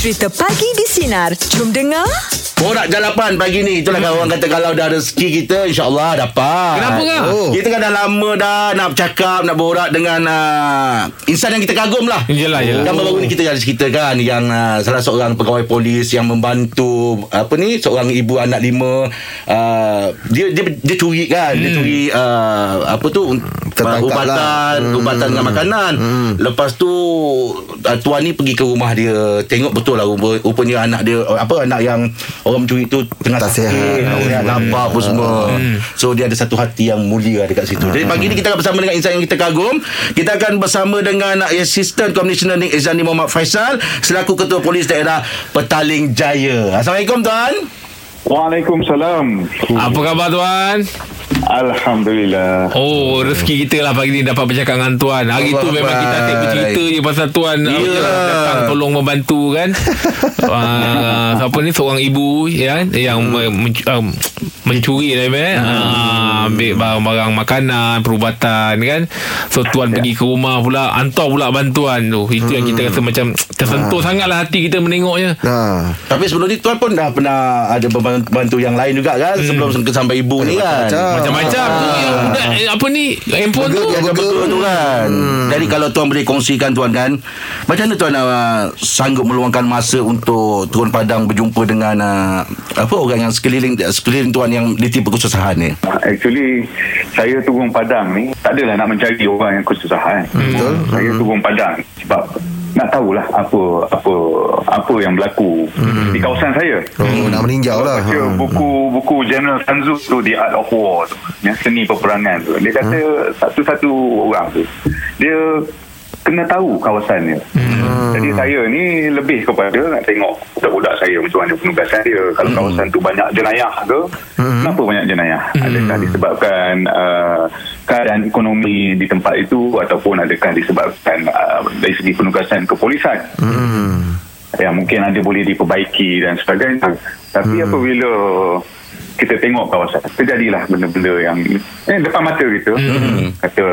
Cerita Pagi di Sinar. Jom dengar. Borak jalapan pagi ni Itulah kan orang kata Kalau dah rezeki kita InsyaAllah dapat Kenapa kah? oh. Kita kan dah lama dah Nak bercakap Nak borak dengan uh, Insan yang kita kagum lah Yelah, yelah. Kan baru ni kita ada cerita kan Yang uh, salah seorang pegawai polis Yang membantu Apa ni Seorang ibu anak lima uh, dia, dia dia curi kan Dia curi uh, Apa tu Tertangkap Ubatan lah. Ubatan dengan makanan Lepas tu uh, Tuan ni pergi ke rumah dia Tengok betul lah rupa, Rupanya anak dia Apa anak yang Orang mencuri tu Tengah Tak sakit sihat. Sihat Lapar apa semua. So dia ada satu hati yang mulia Dekat situ. Jadi pagi ni kita akan bersama Dengan insan yang kita kagum. Kita akan bersama dengan Assistant Commissioner Nik Izzani Muhammad Faisal Selaku Ketua Polis Daerah Petaling Jaya. Assalamualaikum tuan. Waalaikumsalam. Apa khabar tuan? Alhamdulillah. Oh rezeki kita lah pagi ni dapat bercakap dengan tuan. Hari tu Allah memang kita asyik bercerita je pasal tuan. Ya. yeah. Datang tolong membantu kan. Uh, Siapa ni? Seorang ibu ya, Yang hmm. men, um, mencuri lah eh, uh, Ambil barang-barang makanan Perubatan kan? So tuan pergi ke rumah pula Hantar pula bantuan tu. Itu yang kita rasa macam Tersentuh sangat lah hati kita menengoknya Ha. Tapi sebelum ni tuan pun dah pernah Ada bantu yang lain juga kan? Sebelum sampai ibu ni kan? Macam-macam. Macam-macam tu yang budak, eh, Apa ni Handphone tu burger tu kan hmm. Jadi kalau tuan boleh kongsikan tuan kan Macam mana tuan uh, Sanggup meluangkan masa Untuk turun padang Berjumpa dengan uh, Apa orang yang sekeliling Sekeliling tuan yang Ditipu kesusahan ni Actually, saya turun padang ni, tak adalah nak mencari orang yang kesusahan. Betul. Saya turun padang sebab nak tahulah apa apa apa yang berlaku di kawasan saya. Oh, nak meninjau lah. Baca Ha. buku-buku General Sun Tzu tu The Art of War tu, yang seni peperangan tu. Dia kata satu-satu orang tu dia kena tahu kawasannya. Hmm. Jadi saya ni lebih kepada nak tengok budak-budak saya macam mana penugasan dia. Kalau kawasan tu banyak jenayah ke, kenapa banyak jenayah? Adakah disebabkan uh, keadaan ekonomi di tempat itu ataupun adakah disebabkan uh, dari segi penugasan kepolisan? Hmm. yang mungkin ada boleh diperbaiki dan sebagainya. Tapi hmm. apabila kita tengok kawasan, terjadilah benda-benda yang eh, depan mata kita. Hmm. Kata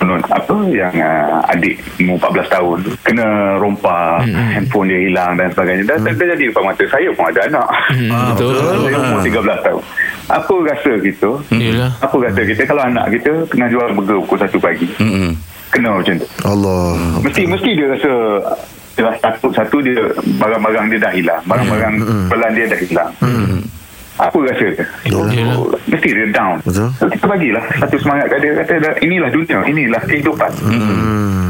penut apa yang uh, adik umur 14 tahun kena rompak, hmm. handphone dia hilang dan sebagainya. Dan hmm. terjadi depan mata saya pun ada anak. Hmm, betul. Saya umur 13 tahun. Apa rasa kita? Yelah. Apa rasa kita kalau anak kita kena jual burger pukul 1 pagi? Mm-mm. Kena macam tu. Allah. Mesti mesti dia rasa dia takut satu dia barang-barang dia dah hilang barang-barang pelan dia dah hilang apa rasa dia? Mesti dia down. Betul. kita bagilah satu semangat kat dia. Kata inilah dunia inilah kehidupan.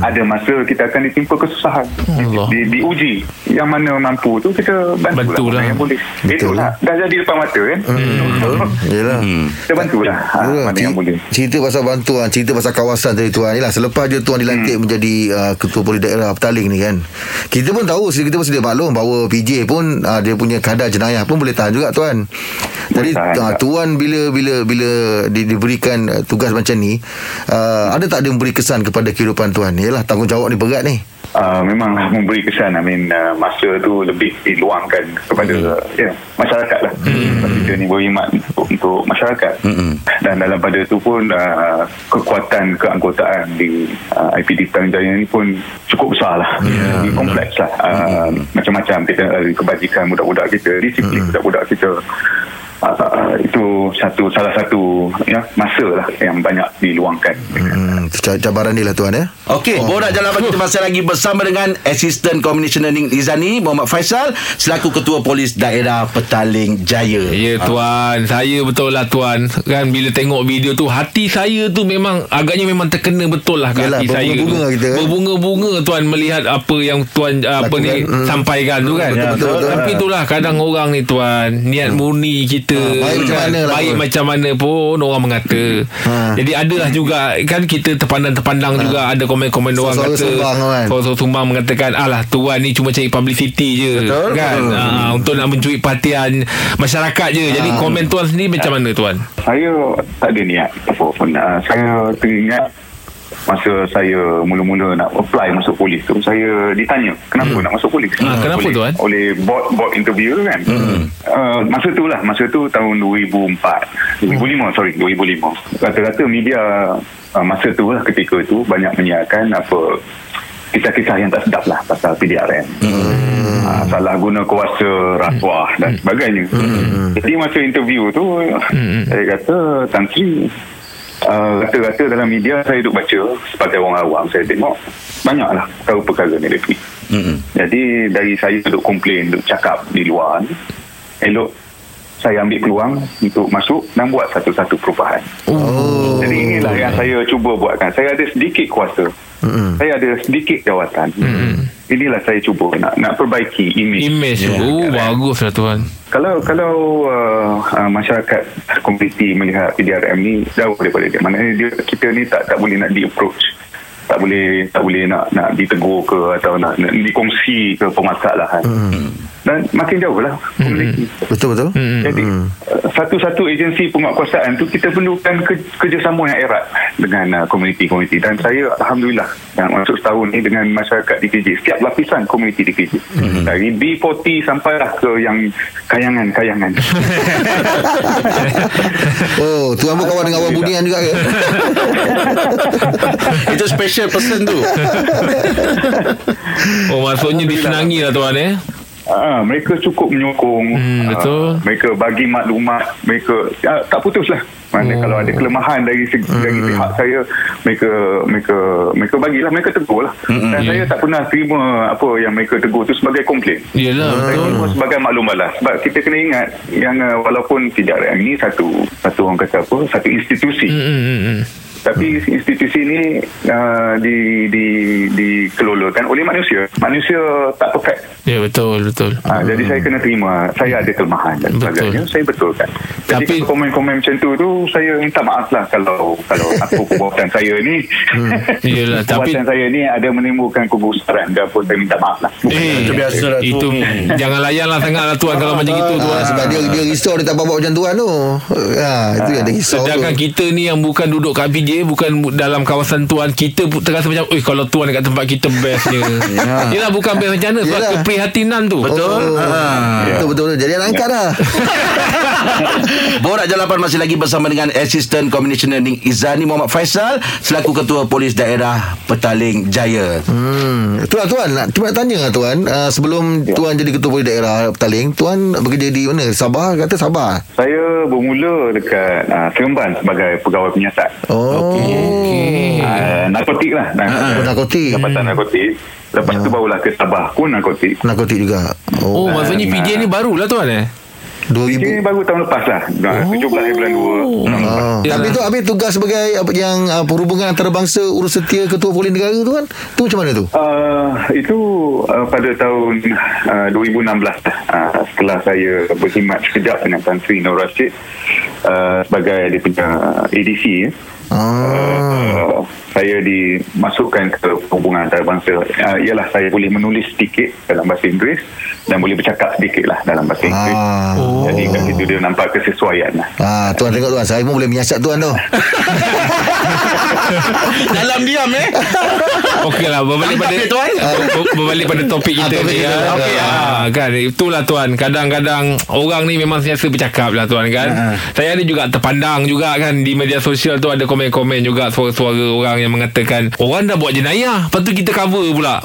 Ada masa kita akan ditimpa kesusahan. Allah. di, diuji yang mana mampu tu kita Bantulah. mana yang boleh. Itulah dah jadi depan mata kan? Yelah. kita bantulah. Ha, Yelah, mana yang boleh. Cerita pasal bantuan Cerita pasal kawasan tadi tuan. Yelah selepas je tuan dilantik menjadi uh, Ketua Polis Daerah Petaling ni kan? Kita pun tahu Kita pun sedia maklum Bahawa PJ pun uh, Dia punya kadar jenayah pun Boleh tahan juga tuan Jadi uh, tuan bila Bila bila di, diberikan uh, tugas macam ni uh, Ada tak dia memberi kesan Kepada kehidupan tuan? Yelah tanggungjawab ni berat ni. Uh, memanglah memberi kesan. I mean uh, masa tu lebih diluangkan kepada hmm. ya, masyarakat lah. Hmm. kita ni berkhidmat untuk, untuk masyarakat. Hmm. dan dalam pada tu pun uh, kekuatan keanggotaan di uh, IPD Petaling Jaya ni pun cukup besar lah. Yeah. kompleks lah. Uh, macam-macam kita uh, kebajikan budak-budak kita disiplin budak-budak kita Uh, itu satu salah satu ya masa lah yang banyak diluangkan hmm, ca- Cabaran ni lah tuan ya Okey, oh. Borak Jalan Pagi kita masih lagi bersama dengan Assistant Commissioner Nik Izani Muhammad Faisal selaku Ketua Polis Daerah Petaling Jaya. Ya tuan Saya betul lah tuan Kan bila tengok video tu Hati saya tu memang Agaknya memang terkena betul lah kat Yelah, hati saya berbunga-bunga kita, kan? Berbunga-bunga tuan Melihat apa yang tuan Apa ni Lakukan. Hmm. Sampaikan tu kan Betul, betul, betul. Tapi itulah Kadang orang ni tuan Niat murni kita baik macam mana lah Baik pun. macam mana pun Orang mengata Ha. Jadi adalah juga Kan kita terpandang-terpandang juga Ada komen-komen orang kata sumbang kan? Sumbang mengatakan Alah tuan ni cuma cari publicity je Betul, kan betul. Ah, Untuk nak mencuri perhatian Masyarakat je Jadi Ah. komen tuan sendiri macam mana tuan? Saya tak ada niat apa pun. Uh, saya teringat masa saya mula-mula nak apply masuk polis tu saya ditanya kenapa hmm. nak masuk polis Ah, kenapa oleh, tu, kan? oleh bot bot interview kan hmm. uh, masa tu lah masa tu tahun 2004 2005 sorry 2005 rata-rata media uh, masa tu lah ketika tu banyak menyiarkan apa kisah-kisah yang tak sedap lah pasal PDRM. Hmm. Uh, salah guna kuasa, rasuah dan sebagainya. Hmm. Jadi masa interview tu, hmm. saya kata, Tan Sri, uh, kata-kata dalam media saya duduk baca sebagai orang awam, saya tengok banyaklah tahu perkara ni lebih. Hmm. Jadi dari saya duduk komplain, duduk cakap di luar ni, elok saya ambil peluang untuk masuk dan buat satu-satu perubahan. Oh. Jadi inilah yang saya cuba buatkan. Saya ada sedikit kuasa. Mm-hmm. Saya ada sedikit jawatan. Mm-hmm. Inilah saya cuba nak nak perbaiki imej. Imej. Ya, oh, kan? baguslah tuan. Kalau kalau uh, uh, masyarakat komuniti melihat PDRM ni jauh daripada dia. Maknanya dia, kita ni tak tak boleh nak di approach tak boleh tak boleh nak nak ditegur ke atau nak, nak dikongsi ke permasalahan. Hmm. Dan makin jauh lah. Hmm. Betul betul. Hmm. Jadi hmm. satu-satu agensi penguatkuasaan tu kita perlukan ke, kerjasama yang erat dengan uh, komuniti-komuniti dan saya alhamdulillah yang masuk setahun ni dengan masyarakat di PJ setiap lapisan komuniti di PJ hmm. dari B40 sampailah ke yang kayangan-kayangan. oh, tuan pun kawan dengan awak Budian juga ke? Itu special person tu. oh, maksudnya disenangi lah tuan eh. Ah, mereka cukup menyokong. Hmm, betul. Ah, mereka bagi maklumat, mereka ah, tak putuslah. Mana oh. kalau ada kelemahan dari segi hmm. dari pihak saya, mereka mereka mereka bagilah, mereka tegur lah. Hmm, Dan yeah. saya tak pernah terima apa yang mereka tegur tu sebagai komplain. Yalah. Saya terima sebagai maklum balas. Sebab kita kena ingat yang uh, walaupun tidak ini satu satu orang kata apa, satu institusi. Hmm, hmm, hmm. Tapi hmm. institusi ini uh, di, di, dikelolakan oleh manusia. Manusia tak perfect. Ya betul betul. Uh, hmm. Jadi saya kena terima saya ada kelemahan dan sebagainya. Saya betulkan. Jadi Tapi, komen-komen macam tu tu saya minta maaf lah kalau kalau apa perbuatan saya ni. Hmm. Yalah, perbuatan tapi, saya ni ada menimbulkan kegusaran dan pun saya minta maaf lah. Eh, itu biasa lah itu. jangan layan lah sangat lah tuan kalau macam itu tuan. Ah, sebab dia, dia risau dia tak bawa macam tuan tu. Ya, itu yang dia risau Sedangkan tu. kita ni yang bukan duduk kat PJ bukan dalam kawasan tuan kita pun terasa macam eh kalau tuan dekat tempat kita bestnya ya. Yelah bukan best macam mana sebab keprihatinan tu betul oh. ha. betul, betul betul jadi angkat dah Borak Jalapan masih lagi bersama dengan Assistant Commissioner Ning Izani Muhammad Faisal selaku Ketua Polis Daerah Petaling Jaya. Hmm. Tuan tuan nak cuba tanya lah tuan uh, sebelum ya. tuan jadi Ketua Polis Daerah Petaling tuan bekerja di mana? Sabah kata Sabah. Saya bermula dekat uh, Seremban sebagai pegawai penyiasat. Oh. Okey. Uh, narkotik lah. Uh, narkotik. Dapatan narkotik. Lepas tu barulah ke Sabah pun narkotik. Narkotik juga. Oh, oh maksudnya PJ ni barulah tuan eh? 2000 Ini baru tahun lepas lah oh. 17 bulan 2 hmm. ah. Tapi tu habis tugas sebagai yang uh, perhubungan antarabangsa urus setia ketua polis negara tu kan tu macam mana tu uh, itu uh, pada tahun uh, 2016 uh, setelah saya berkhidmat sekejap dengan Tan Sri Nur Rashid uh, sebagai dia punya ADC ya. Uh, saya dimasukkan ke hubungan antarabangsa uh, ialah saya boleh menulis sedikit dalam bahasa Inggeris dan boleh bercakap sedikit lah dalam bahasa Inggeris ah. oh. jadi kat situ dia nampak kesesuaian lah ah, tuan tengok tuan saya pun boleh menyiasat tuan tu dalam diam eh Okey lah berbalik pada tuan berbalik pada topik kita ah, ni ya. okay, ah, kan itulah tuan kadang-kadang orang ni memang sentiasa bercakap lah tuan kan ah. saya ada juga terpandang juga kan di media sosial tu ada komen-komen juga suara-suara orang yang mengatakan orang dah buat jenayah lepas tu kita cover pula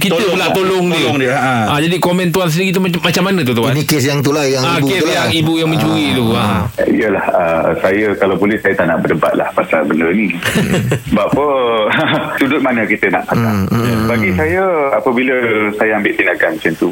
kita tolong, pula tolong, tolong dia, dia. Ha. Ha, jadi komen tuan sendiri tu macam, macam mana tu tuan ini kes yang tu lah yang ha, ibu kes tu yang lah. ibu yang mencuri ha. tu ha. Yalah, uh, saya kalau boleh saya tak nak berdebat lah pasal benda ni sebab apa sudut mana kita nak kata hmm, hmm, bagi saya apabila saya ambil tindakan macam tu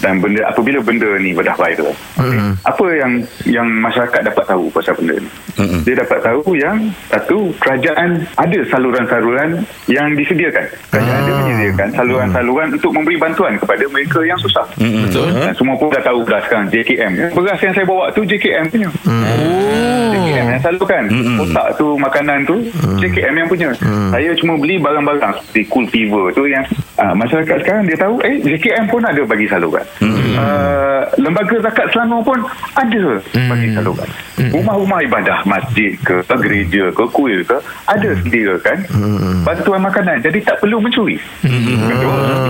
dan benda apabila benda ni bedah viral mm-hmm. apa yang yang masyarakat dapat tahu pasal benda ni mm-hmm. dia dapat tahu yang satu kerajaan ada saluran-saluran yang disediakan kerajaan ah. ada menyediakan saluran-saluran untuk memberi bantuan kepada mereka yang susah mm-hmm. betul dan semua pun dah tahu dah sekarang JKM ya. beras yang saya bawa tu JKM punya mm-hmm. JKM yang salurkan mm-hmm. otak tu makanan tu mm-hmm. JKM yang punya mm-hmm. saya cuma beli barang-barang seperti Cool Fever tu yang uh, masyarakat sekarang dia tahu eh JKM pun ada bagi saluran Hmm. Uh, lembaga zakat Selangor pun ada hmm. bagi saluran. Hmm. Rumah-rumah ibadah, masjid ke, gereja ke, kuil ke, ada hmm. sedia kan hmm. bantuan makanan. Jadi tak perlu mencuri. Hmm.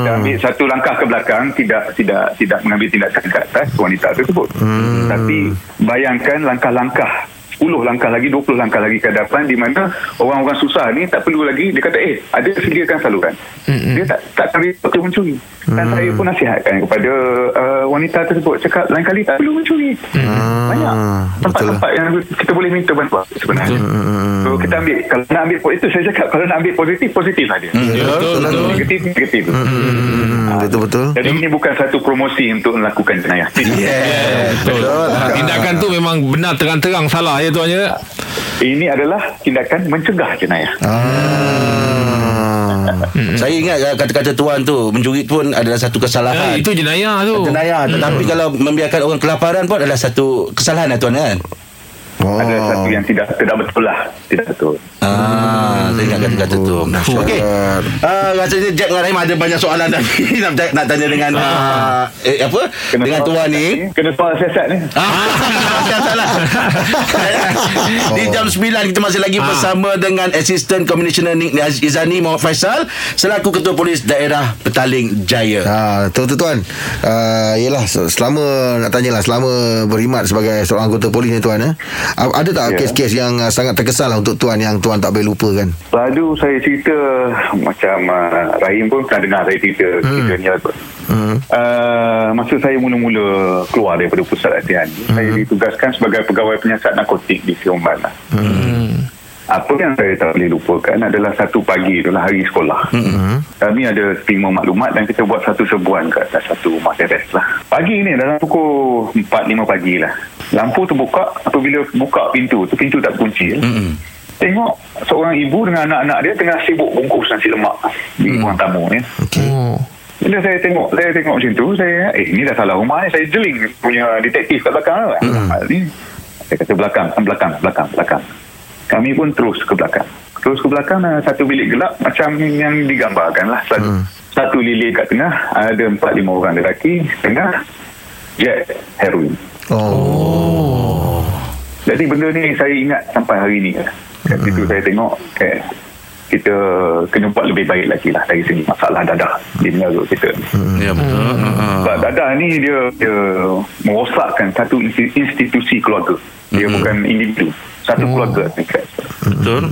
Kita ambil satu langkah ke belakang, tidak tidak tidak mengambil tindakan ke atas wanita tersebut. Hmm. Tapi bayangkan langkah-langkah 10 langkah lagi 20 langkah lagi ke hadapan di mana orang-orang susah ni tak perlu lagi dia kata eh ada sediakan saluran mm-hmm. dia tak tak akan report tu mencuri. Dan saya pun nasihatkan kepada uh, wanita tersebut cakap lain kali tak perlu mencuri. Hmm. banyak. Tempat-tempat yang kita boleh minta bantuan sebenarnya. So kita ambil kalau nak ambil itu saya cakap kalau nak ambil positif positif saja Ya, betul, betul. negatif negatif. Hmm, betul betul. jadi ini bukan satu promosi untuk melakukan jenayah. Yeah, betul. Ah, Tindakan tu memang benar terang-terang salah ya tuan ya. ini adalah tindakan mencegah jenayah Ah. Saya ingat uh, kata-kata tuan tu mencuri pun adalah satu kesalahan. Eh, itu jenayah tu. jenayah tetapi kalau membiarkan orang kelaparan pun adalah satu kesalahan lah tuan kan. Oh. ada satu yang tidak tidak betul lah tidak betul Ah, saya ingat kata-kata tu. Okey. Ah, rasanya Jack dengan Rahim ada banyak soalan nak, nak tanya dengan ah, eh, apa? dengan tuan ni. kena soal siasat ni Ah, Jangan salah. Di jam 9 kita masih lagi bersama dengan Assistant Commissioner Nick Izani Muhammad Faisal selaku Ketua Polis Daerah Petaling Jaya. Ha, tu tu tuan. Uh, yelah se- selama nak tanyalah selama berkhidmat sebagai seorang anggota polis ni tuan eh. Ada tak Ya. kes-kes yang sangat terkesan lah untuk tuan yang tuan tak boleh lupakan? Lalu saya cerita macam uh, Rahim pun pernah dengar saya cerita hmm. cerita ni lah. Hmm. Uh, masa saya mula-mula keluar daripada pusat latihan hmm. saya ditugaskan sebagai pegawai penyiasat narkotik di Siomban lah. Hmm. Apa yang saya tak boleh lupakan adalah satu pagi itulah hari sekolah. Mm-hmm. Kami ada terima maklumat dan kita buat satu sebuan ke atas satu rumah teres lah. Pagi ni dalam pukul 4-5 pagi lah. Lampu terbuka apabila buka pintu tu pintu tak kunci. Mm-hmm. Tengok seorang ibu dengan anak-anak dia tengah sibuk bungkus nasi lemak di ruang tamu ni. Oh. Bila saya tengok saya tengok macam tu saya eh ini dah salah rumah ni saya jeling punya detektif kat belakang lah. Hmm. Ni saya kata belakang belakang belakang belakang. Kami pun terus ke belakang. Terus ke belakang uh, satu bilik gelap macam yang digambarkan lah. Satu, hmm. satu lilik kat tengah ada empat lima orang lelaki tengah jet heroin. Oh. Jadi benda ni saya ingat sampai hari ni. Kat situ saya tengok eh, kita kena buat lebih baik lagi lah dari segi masalah dadah di negara kita ni. Ya betul. Sebab dadah ni dia, dia merosakkan satu insti- institusi keluarga. Dia bukan individu. Satu keluarga. Dekat, Betul.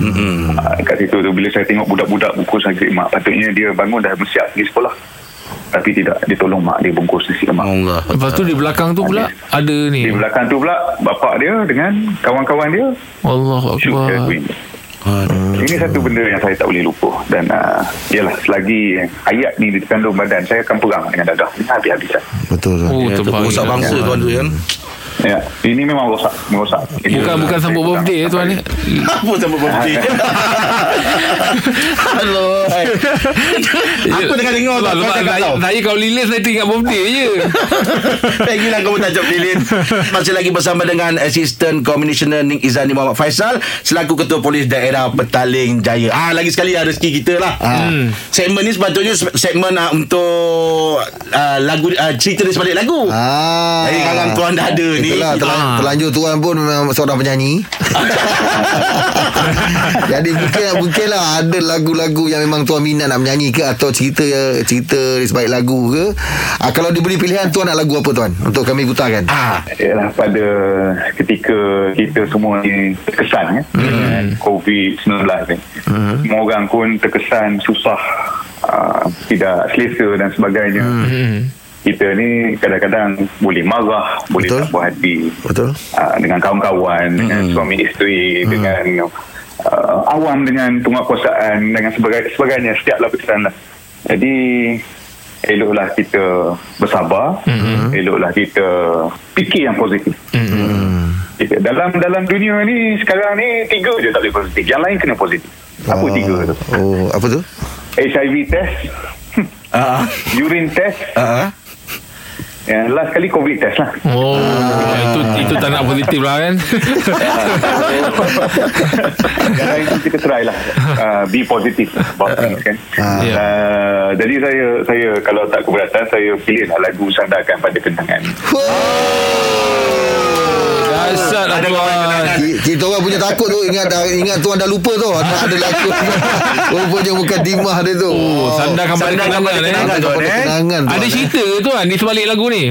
Ah, kat situ tu bila saya tengok budak-budak bungkus nasi lemak patutnya dia bangun dah bersiap pergi sekolah. Tapi tidak, dia tolong mak dia bungkus nasi lemak. Allah. Lepas tu di belakang tu pula ada ni. Di belakang tu pula bapak dia dengan kawan-kawan dia Allah Akbar. Aduh. Ini satu benda yang saya tak boleh lupa dan uh, ialah selagi ayat ni dikandung badan saya akan perang dengan dadah ini habis-habisan. Betul tu. Oh, Ya, rosak bangsa tuan tu kan. Ya, ini memang rosak, merosak. Bukan bukan sambut birthday ya tuan ni. Apa sama birthday? Halo. hai. Aku tengah dengar tu. sebab Kau cakap saya, tau. saya kalau lilis saya teringat birthday je. Lagi lah kau tajuk lilin Masih lagi bersama dengan Assistant Commissioner Nick Izani Muhammad Faisal Selaku Ketua Polis Daerah Petaling Jaya Ah Lagi sekali lah rezeki kita lah ah. Segmen ni sepatutnya se- Segmen ah, untuk ah, Lagu ah, Cerita di sebalik lagu Ah. Jadi kalau tuan dah ada ni Itulah terlan, Ah. terlanjur tuan pun memang seorang penyanyi. Jadi mungkin mungkin lah ada lagu-lagu yang memang tuan minat nak menyanyi ke atau cerita cerita di sebalik lagu ke. Ah, kalau diberi pilihan tuan nak lagu apa tuan untuk kami putarkan? Ah, ialah pada ketika kita semua ni terkesan ya, dengan COVID-19 ni. Semua orang pun terkesan susah, uh, tidak selesa dan sebagainya. Kita ni kadang-kadang boleh marah, boleh Betul. tak puas hati Betul? uh, dengan kawan-kawan, dengan suami isteri, dengan uh, awam dengan penguatkuasaan dengan sebagainya, sebagainya setiap lapisan lah. Jadi eloklah kita bersabar, mm-hmm. eloklah kita fikir yang positif. Mm-hmm. Kita, dalam dalam dunia ni sekarang ni tiga je tak boleh positif. Yang lain kena positif. Apa Ah, tiga tu? Oh, apa tu? HIV test, ah, urine test, ah, yang last kali COVID test lah. Oh, itu itu tak nak positif lah kan. Sekarang itu kita try lah uh, Be positive About things kan Ah. Ya. uh, Jadi saya Saya kalau tak keberatan Saya pilih lah lagu Sandarkan pada kenangan Dahsyat lah tuan. Kita orang punya takut tu ingat dah, ingat tuan dah lupa tu ada ada lagu rupanya bukan dimah dia tu. Oh, sandarkan pada Sandarkan kenangan eh. kenangan. Eh. kenangan. Ada cerita ke tuan di sebalik lagu ni?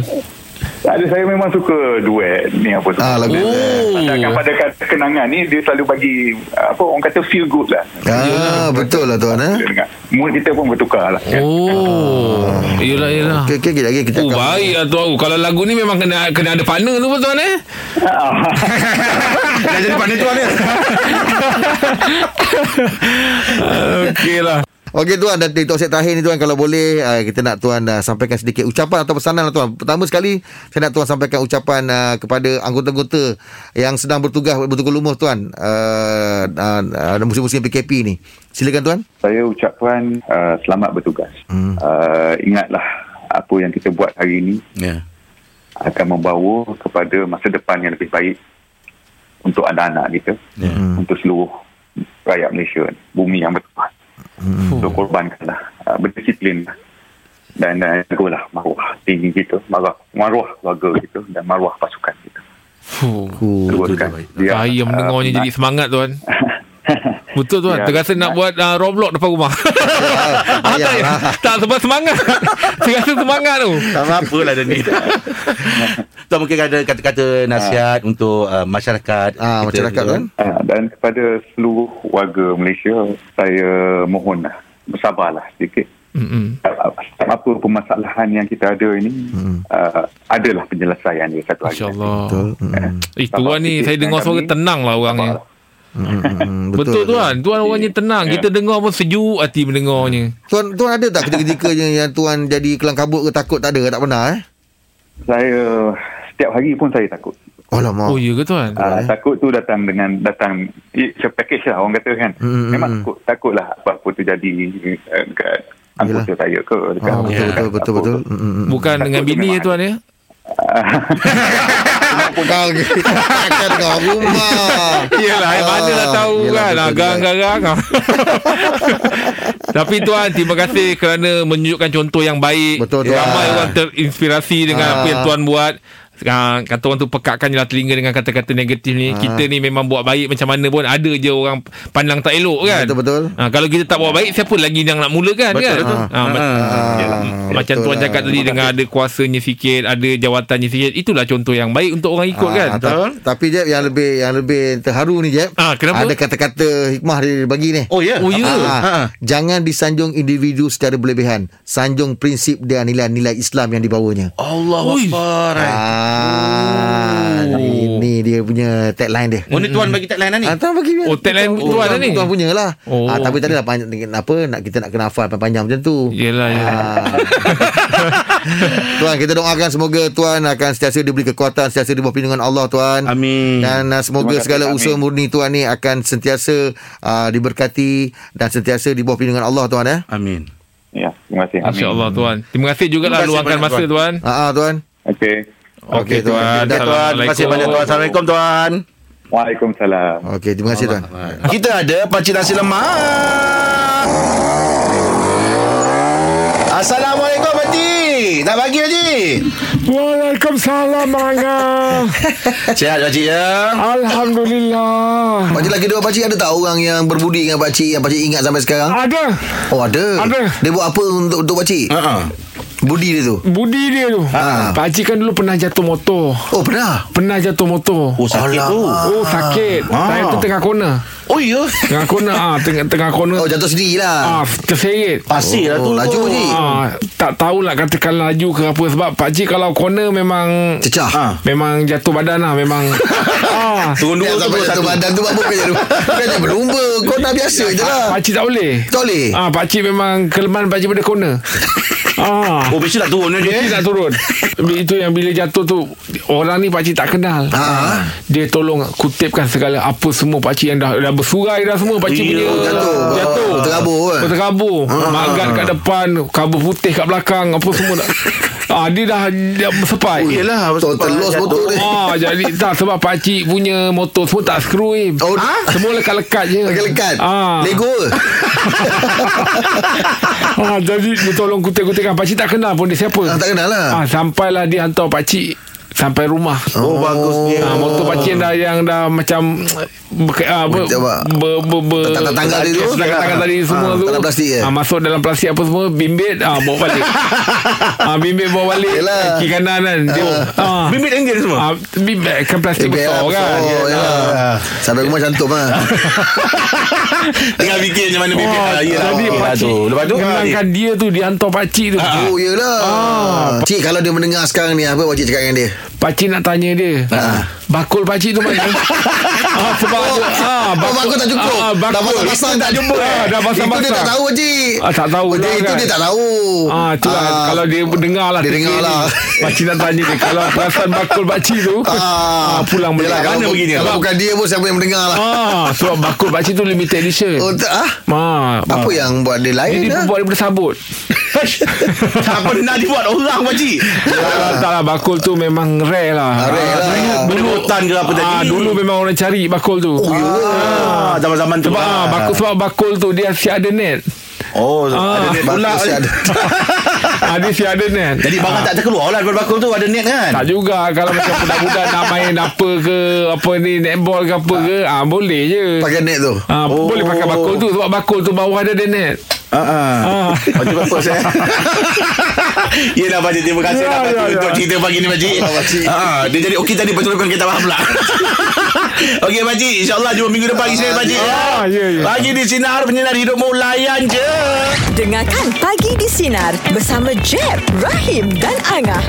Ada saya memang suka duet ni apa tu. Ah, lagu Oh. Asalkan pada kata kenangan ni dia selalu bagi apa orang kata feel good lah. Ah, betul lah tuan eh. Mood kita pun bertukar lah. Kan? Oh. Yelah yelah. Okey okey kejap lagi kita Oh akan baik lah tuan Kalau lagu ni memang kena kena ada partner tu tuan eh Dah jadi partner tuan dia. Okey lah Okey tuan dan di set terakhir ni tuan kalau boleh uh, kita nak tuan uh, sampaikan sedikit ucapan atau pesanan lah tuan. Pertama sekali saya nak tuan sampaikan ucapan uh, kepada anggota-anggota yang sedang bertugas bertugas lumuh tuan uh, uh, uh, musim-musim PKP ni. Silakan tuan. Saya ucapkan uh, selamat bertugas. Hmm. Uh, ingatlah apa yang kita buat hari ini Ya. akan membawa kepada masa depan yang lebih baik untuk anak-anak kita, Ya. untuk seluruh rakyat Malaysia, bumi yang bertuah. Hmm. So korbankanlah, uh, berdisiplin dan uh, jagalah maruah tinggi kita, maruah, maruah keluarga kita dan maruah pasukan kita. Fuh. Uh, Teruskan. Biar, Saya mendengarnya uh, jadi semangat tuan Betul tuan Ya. Terasa nak buat uh, Roblox depan rumah Ah, payah tak, lah. tak sebab semangat Terasa semangat tu Tak apa lah dia ni. Tuan mungkin ada kata-kata nasihat untuk uh, masyarakat. Ah, Kita- masyarakat kan? Uh, dan kepada seluruh warga Malaysia, saya mohonlah bersabarlah sedikit. Mm-mm. Uh, apa permasalahan yang kita ada ini Hmm. uh, adalah penyelesaian dia satu hari. Masya Allah Betul. Hmm. Eh tuan ni Saya dengar suara tenang lah Hmm, hmm, hmm, Betul, tuan Tuan orangnya tenang. Kita dengar pun sejuk hati mendengarnya. Tuan tuan ada tak ketika-ketika yang, yang tuan jadi kelang kabut ke takut tak ada? Tak pernah eh? Saya setiap hari pun saya takut. Alamak. Oh ya ke tuan? Uh, takut tu datang dengan datang it's a package lah orang kata kan. Hmm, Memang takut takutlah apa-apa terjadi uh, dekat anggota saya ke dekat Ah, betul, betul, betul, betul. tu. Hmm. Bukan Takut dengan tu bini ya tuan ya Kau akan dengan rumah. Yelah Ah, Mana lah tahu yelah, kan ah. Garang-garang Tapi tuan Terima kasih kerana Menunjukkan contoh yang baik Betul, tuan. Ramai orang terinspirasi Dengan Ah. apa yang tuan buat Ah, kata orang tu pekatkan je lah telinga dengan kata-kata negatif ni. Kita ni memang buat baik macam mana pun ada je orang pandang tak elok kan. Betul, betul. Ah, kalau kita tak buat baik siapa lagi yang nak mulakan Betul, kan? betul. Ah, ma- Ah, macam betul tuan cakap tadi dengan ada kuasanya sikit, ada jawatannya sikit. Itulah contoh yang baik untuk orang ikut kan. Ah, ta- tapi Jeb yang lebih yang lebih terharu ni Jeb. Ah, kenapa? Ada kata-kata hikmah dia bagi ni. Oh ya. Oh, ya? Ah, Ha. Jangan disanjung individu secara berlebihan. Sanjung prinsip dan nilai-nilai Islam yang dibawanya. Allah Ui. Akbar. Ah, ini dia punya tagline dia. Oh ni tuan bagi tagline ni. Ah, tuan bagi Oh, tagline tuan lah ni? Tuan punya lah. Oh. Ah, tapi tadi lah panjang, apa nak kita nak kena hafal panjang macam tu. Yelah. Ah. tuan kita doakan semoga tuan akan sentiasa diberi kekuatan, sentiasa diberi perlindungan Allah tuan. Amin. Dan uh, semoga kasih, segala amin. usaha murni tuan ni akan sentiasa uh, diberkati dan sentiasa di bawah perlindungan Allah tuan ya. Amin. Ya, terima kasih. Amin. Masya Allah tuan. Terima kasih juga lah Terima kasih luangkan banyak, masa tuan. Ah ah, tuan. Okey. Okey Okey, tuan. tuan. Dah tuan. Terima kasih banyak tuan. Assalamualaikum tuan. Waalaikumsalam. Okey, terima kasih tuan. Kita ada pakcik nasi lemak. Assalamualaikum pakcik. Tak pagi pakcik. Waalaikumsalam Rangga Sihat pakcik ya. Alhamdulillah Pakcik lagi dua pakcik ada tak orang yang berbudi dengan pakcik yang pakcik ingat sampai sekarang? Ada Oh ada. Ada. Dia buat apa untuk untuk pakcik? Ha ah. Budi dia tu. Budi dia tu Ha. Pakcik kan dulu pernah jatuh motor Oh pernah. Pernah jatuh motor Oh sakit tu. Oh sakit Ah. Saya tu tengah corner Oh ya. Tengah corner ah, tengah, tengah corner Oh jatuh sendiri lah. ah, Terseret Pasir lah tu. Oh, laju pakcik. Ah, tak tahulah katakan laju ke apa sebab pakcik kalau corner memang Cecah. Ha. memang jatuh badan lah memang ah Turun dua Dia tu jatuh satu. badan tu apa kena Kena berlumba Kau dah biasa je lah pakcik tak boleh Tak boleh ah pakcik memang kelemahan pakcik pada corner ah Oh mesti nak turun dia. Dia nak turun Itu yang bila jatuh tu Orang ni pakcik tak kenal Ha. Dia tolong kutipkan segala Apa semua pakcik yang dah, dah bersurai dah semua Pakcik Ya, punya jatuh. Jatuh Terkabur kan? Terkabur Magat kat depan Kabur putih kat belakang Apa semua dah ah, Dia dah dia bersepai Yelah. Tok terlos motor dia Ah, jadi tak sebab pakcik punya motor semua tak screw eh. Oh, Semua lekat-lekat je. Lekat-lekat Ah. Lego ke? ah, jadi dia tolong kutip-kutipkan pakcik tak kenal pun dia siapa. Ah, tak kenal lah. Ah, sampailah dia hantar pakcik sampai rumah. Oh, bagusnya. Ah, motor pakcik dah yang dah macam ber, ah, ber, Macam apa? ber, ber, ber, Tanggal-tanggal tadi tu? Tanggal-tanggal tadi semua Ah, tu dalam plastik ke? ah, Masuk dalam plastik apa semua Bimbit ah, Bawa balik ah, Bimbit bawa balik Yelah. Kiri kanan kan Dia ah, Bimbit Indian semua? ah, Bimbit kan plastik Eh, besar biar kan besar, ya. Sampai rumah cantum lah Tengah fikir macam mana bimbit. Oh, Ah, jadi Okey lah pakcik tu. Lepas tu? Kenangkan dia tu Dia hantar pakcik tu Oh yelah Cik kalau dia mendengar sekarang ni Apa pakcik cakap dengan dia Pakcik nak tanya dia Bakul pakcik tu mana ah, Sebab Oh, ah, oh, bakul tak cukup. ah, Dah bakul. basah-basah tak jumpa. ah, Dah basah-basah Itu dia tak tahu cik Ah, tak tahu dia, dah Itu kan. dia tak tahu Ah, tu lah. Ah. Kalau dia dengar lah Dia dengar lah. Pakcik nak tanya dia Kalau perasan bakul pakcik tu ah, Pulang balik Yelah, Mana kalau, begini? Kalau bukan dia pun Siapa yang mendengar lah ah, Sebab bakul pakcik tu limited edition Oh tak ah? ah, Apa yang buat dia lain Dia lah buat daripada sabut Tak pernah dibuat orang pakcik. tak, tak lah Bakul tu memang rare lah Ah, rare lah. Dulu hutan ke apa tadi? Ah, dulu memang orang cari bakul tu. Oh, Ah, zaman-zaman tu. Sebab ah, bakul sebab bakul tu dia siap ada net. Oh, Ah, ada net pula. bakul siap ada. ah, dia siap ada net. Jadi barang tak terkeluar lah daripada bakul tu ada net kan? tak juga kalau macam budak-budak nak main apa ke apa ni netball ke apa ke ah boleh je. Pakai net tu Ah, Oh. boleh pakai bakul tu sebab bakul tu bawah ada ada net. Ah, ah. Ah. Pakcik eh. Yelah Pakcik Terima kasih Ya, lah Pakcik ya, ya. Untuk cerita pagi ni Pakcik Allah, Pakcik. Ah, Dia jadi okey tadi Betul bukan kita faham pula Okey Pakcik InsyaAllah jumpa minggu depan Isnin Pakcik Ah, ya, ya. Pagi di Sinar Penyinar hidupmu Layan je Dengarkan Pagi di Sinar bersama Jeb, Rahim dan Angah.